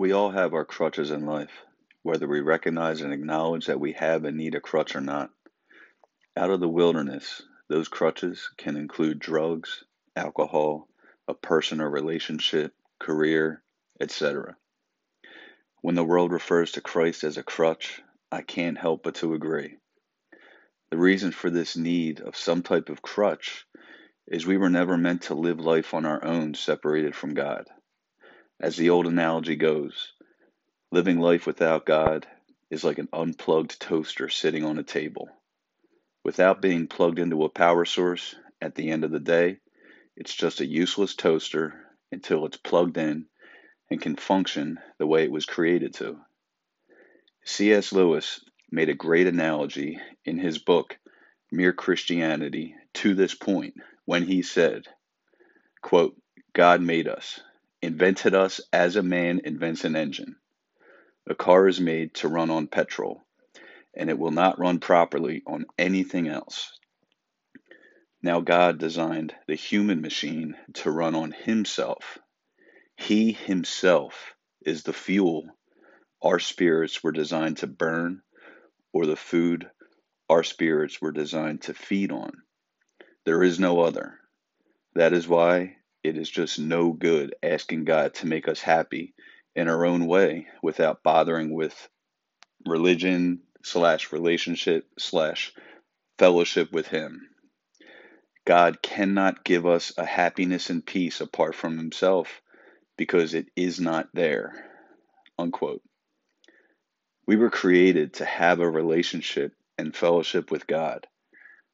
We all have our crutches in life, whether we recognize and acknowledge that we have and need a crutch or not. Out of the wilderness, those crutches can include drugs, alcohol, a person or relationship, career, etc. When the world refers to Christ as a crutch, I can't help but to agree. The reason for this need of some type of crutch is we were never meant to live life on our own separated from God. As the old analogy goes, living life without God is like an unplugged toaster sitting on a table. Without being plugged into a power source, at the end of the day, it's just a useless toaster until it's plugged in and can function the way it was created to. C.S. Lewis made a great analogy in his book, Mere Christianity, to this point when he said, quote, God made us invented us as a man invents an engine. A car is made to run on petrol, and it will not run properly on anything else. Now, God designed the human machine to run on Himself. He Himself is the fuel our spirits were designed to burn, or the food our spirits were designed to feed on. There is no other. That is why it is just no good asking God to make us happy in our own way without bothering with religion slash relationship slash fellowship with Him. God cannot give us a happiness and peace apart from Himself because it is not there. Unquote. We were created to have a relationship and fellowship with God.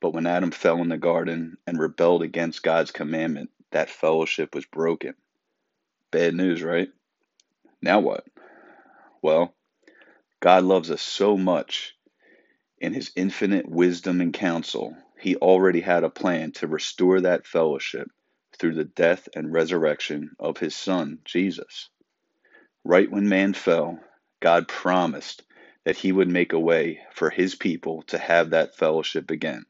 But when Adam fell in the garden and rebelled against God's commandment, that fellowship was broken. Bad news, right? Now what? Well, God loves us so much. In his infinite wisdom and counsel, he already had a plan to restore that fellowship through the death and resurrection of his son, Jesus. Right when man fell, God promised that he would make a way for his people to have that fellowship again.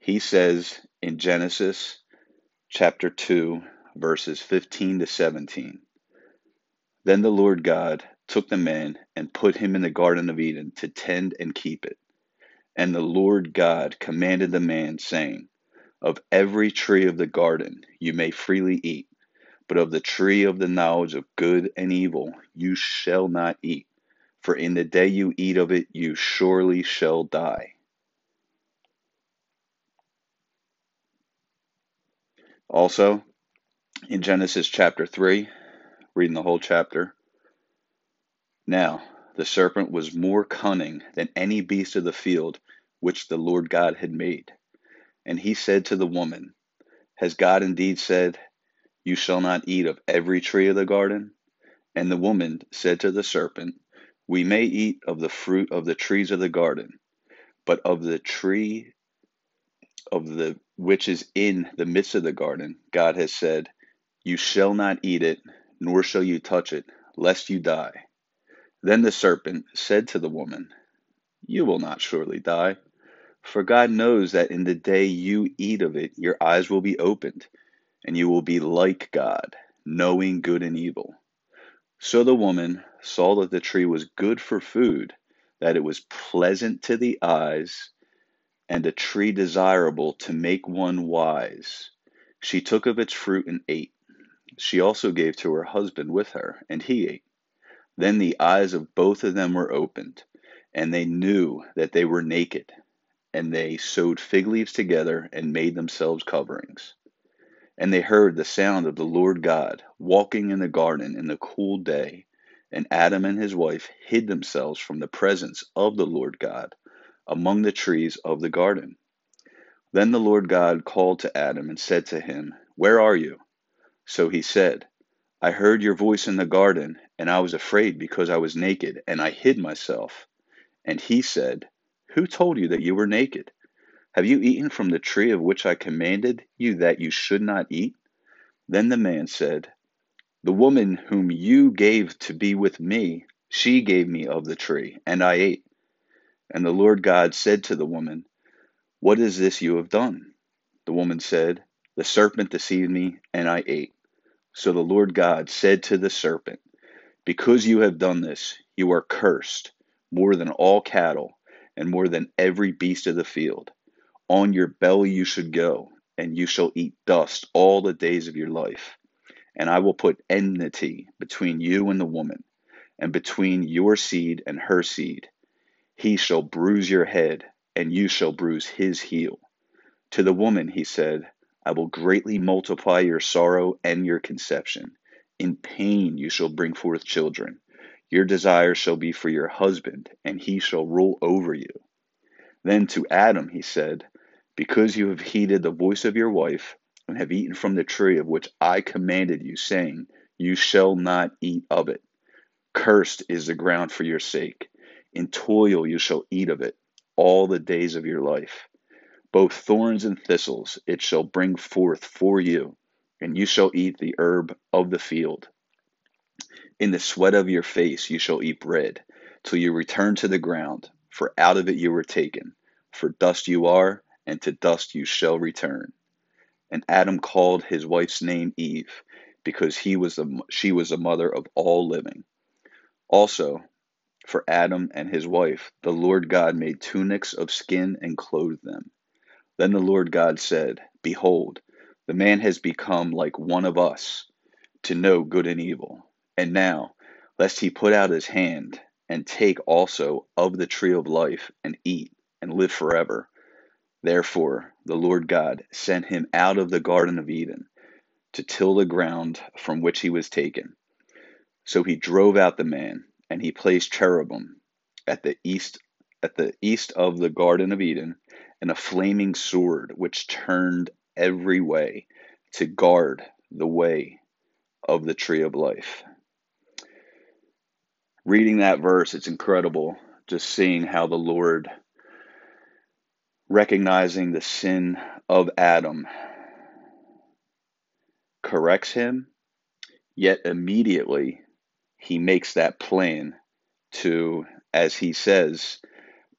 He says in Genesis chapter 2, verses 15 to 17. Then the Lord God took the man and put him in the Garden of Eden to tend and keep it. And the Lord God commanded the man, saying, Of every tree of the garden you may freely eat, but of the tree of the knowledge of good and evil you shall not eat, for in the day you eat of it you surely shall die. Also, in Genesis chapter 3, reading the whole chapter. Now, the serpent was more cunning than any beast of the field which the Lord God had made. And he said to the woman, Has God indeed said, You shall not eat of every tree of the garden? And the woman said to the serpent, We may eat of the fruit of the trees of the garden, but of the tree of the which is in the midst of the garden, God has said, You shall not eat it, nor shall you touch it, lest you die. Then the serpent said to the woman, You will not surely die, for God knows that in the day you eat of it, your eyes will be opened, and you will be like God, knowing good and evil. So the woman saw that the tree was good for food, that it was pleasant to the eyes and a tree desirable to make one wise. She took of its fruit and ate. She also gave to her husband with her, and he ate. Then the eyes of both of them were opened, and they knew that they were naked. And they sewed fig leaves together and made themselves coverings. And they heard the sound of the Lord God walking in the garden in the cool day. And Adam and his wife hid themselves from the presence of the Lord God among the trees of the garden. Then the Lord God called to Adam and said to him, Where are you? So he said, I heard your voice in the garden, and I was afraid because I was naked, and I hid myself. And he said, Who told you that you were naked? Have you eaten from the tree of which I commanded you that you should not eat? Then the man said, The woman whom you gave to be with me, she gave me of the tree, and I ate. And the Lord God said to the woman, What is this you have done? The woman said, The serpent deceived me, and I ate. So the Lord God said to the serpent, Because you have done this, you are cursed more than all cattle and more than every beast of the field. On your belly you should go, and you shall eat dust all the days of your life. And I will put enmity between you and the woman, and between your seed and her seed. He shall bruise your head, and you shall bruise his heel. To the woman he said, I will greatly multiply your sorrow and your conception. In pain you shall bring forth children. Your desire shall be for your husband, and he shall rule over you. Then to Adam he said, Because you have heeded the voice of your wife, and have eaten from the tree of which I commanded you, saying, You shall not eat of it. Cursed is the ground for your sake. In toil you shall eat of it all the days of your life. Both thorns and thistles it shall bring forth for you, and you shall eat the herb of the field. In the sweat of your face you shall eat bread, till you return to the ground for out of it you were taken. For dust you are, and to dust you shall return. And Adam called his wife's name Eve, because he was the, she was the mother of all living. Also, for Adam and his wife, the Lord God made tunics of skin and clothed them. Then the Lord God said, Behold, the man has become like one of us, to know good and evil. And now, lest he put out his hand and take also of the tree of life and eat and live forever. Therefore, the Lord God sent him out of the Garden of Eden to till the ground from which he was taken. So he drove out the man, and he placed cherubim at the east at the east of the Garden of Eden, and a flaming sword which turned every way to guard the way of the tree of life. Reading that verse, it's incredible just seeing how the Lord, recognizing the sin of Adam, corrects him, yet immediately he makes that plan to, as he says,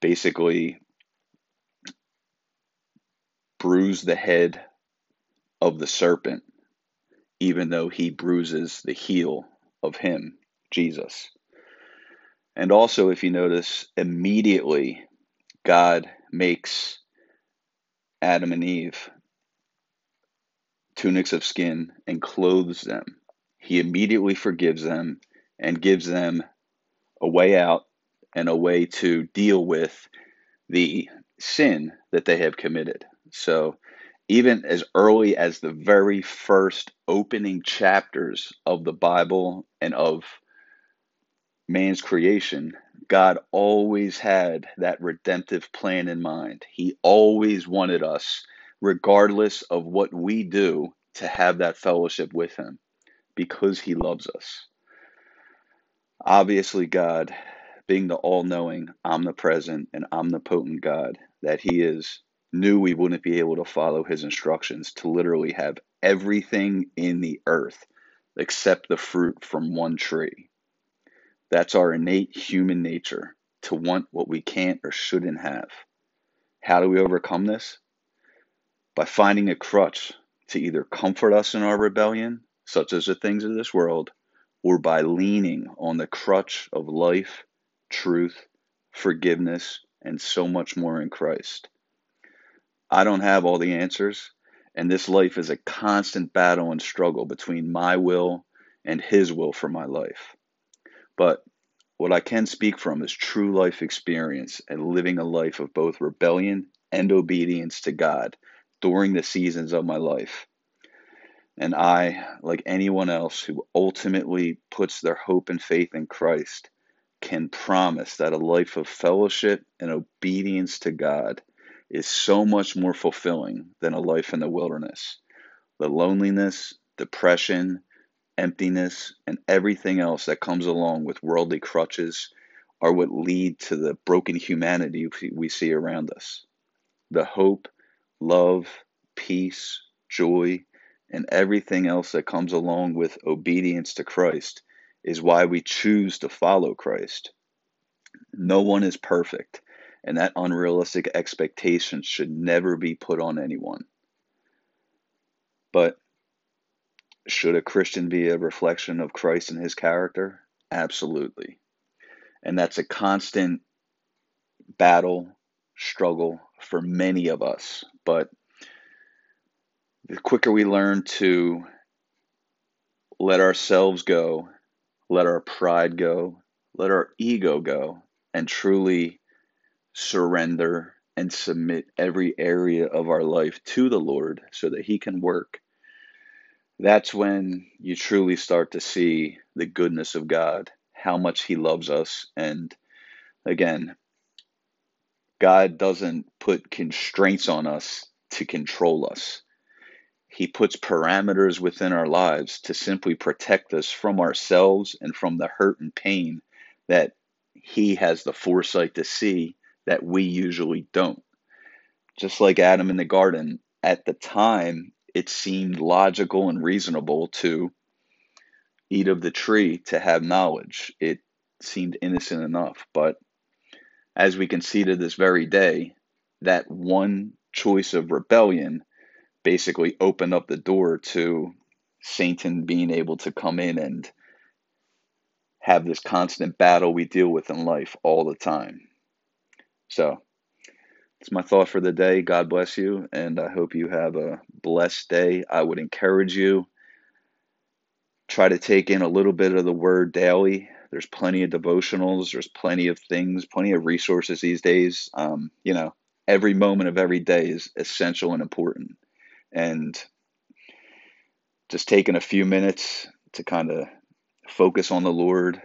basically bruise the head of the serpent, even though he bruises the heel of him, Jesus. And also, if you notice, immediately God makes Adam and Eve tunics of skin and clothes them. He immediately forgives them and gives them a way out and a way to deal with the sin that they have committed. So, even as early as the very first opening chapters of the Bible and of man's creation, God always had that redemptive plan in mind. He always wanted us, regardless of what we do, to have that fellowship with Him because He loves us. Obviously, God, being the all knowing, omnipresent, and omnipotent God that He is, knew we wouldn't be able to follow His instructions to literally have everything in the earth except the fruit from one tree. That's our innate human nature to want what we can't or shouldn't have. How do we overcome this? By finding a crutch to either comfort us in our rebellion, such as the things of this world, or by leaning on the crutch of life, truth, forgiveness, and so much more in Christ. I don't have all the answers, and this life is a constant battle and struggle between my will and His will for my life. But what I can speak from is true life experience and living a life of both rebellion and obedience to God during the seasons of my life. And I, like anyone else who ultimately puts their hope and faith in Christ, can promise that a life of fellowship and obedience to God is so much more fulfilling than a life in the wilderness. The loneliness, depression, emptiness, and everything else that comes along with worldly crutches are what lead to the broken humanity we see around us. The hope, love, peace, joy, and everything else that comes along with obedience to Christ is why we choose to follow Christ. No one is perfect, and that unrealistic expectation should never be put on anyone. But Should a Christian be a reflection of Christ and his character? Absolutely. And that's a constant battle, struggle for many of us. But the quicker we learn to let ourselves go, let our pride go, let our ego go, and truly surrender and submit every area of our life to the Lord so that He can work, that's when you truly start to see the goodness of God, how much He loves us. And again, God doesn't put constraints on us to control us. He puts parameters within our lives to simply protect us from ourselves and from the hurt and pain that He has the foresight to see that we usually don't. Just like Adam in the garden, at the time, it seemed logical and reasonable to eat of the tree to have knowledge. It seemed innocent enough. But as we can see to this very day, that one choice of rebellion basically opened up the door to Satan being able to come in and have this constant battle we deal with in life all the time. So, it's my thought for the day. God bless you, and I hope you have a blessed day. I would encourage you try to take in a little bit of the word daily. There's plenty of devotionals. There's plenty of things, plenty of resources these days. Um, you know, every moment of every day is essential and important. And just taking a few minutes to kind of focus on the Lord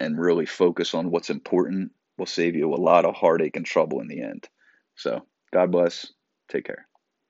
and really focus on what's important will save you a lot of heartache and trouble in the end. So, God bless. Take care.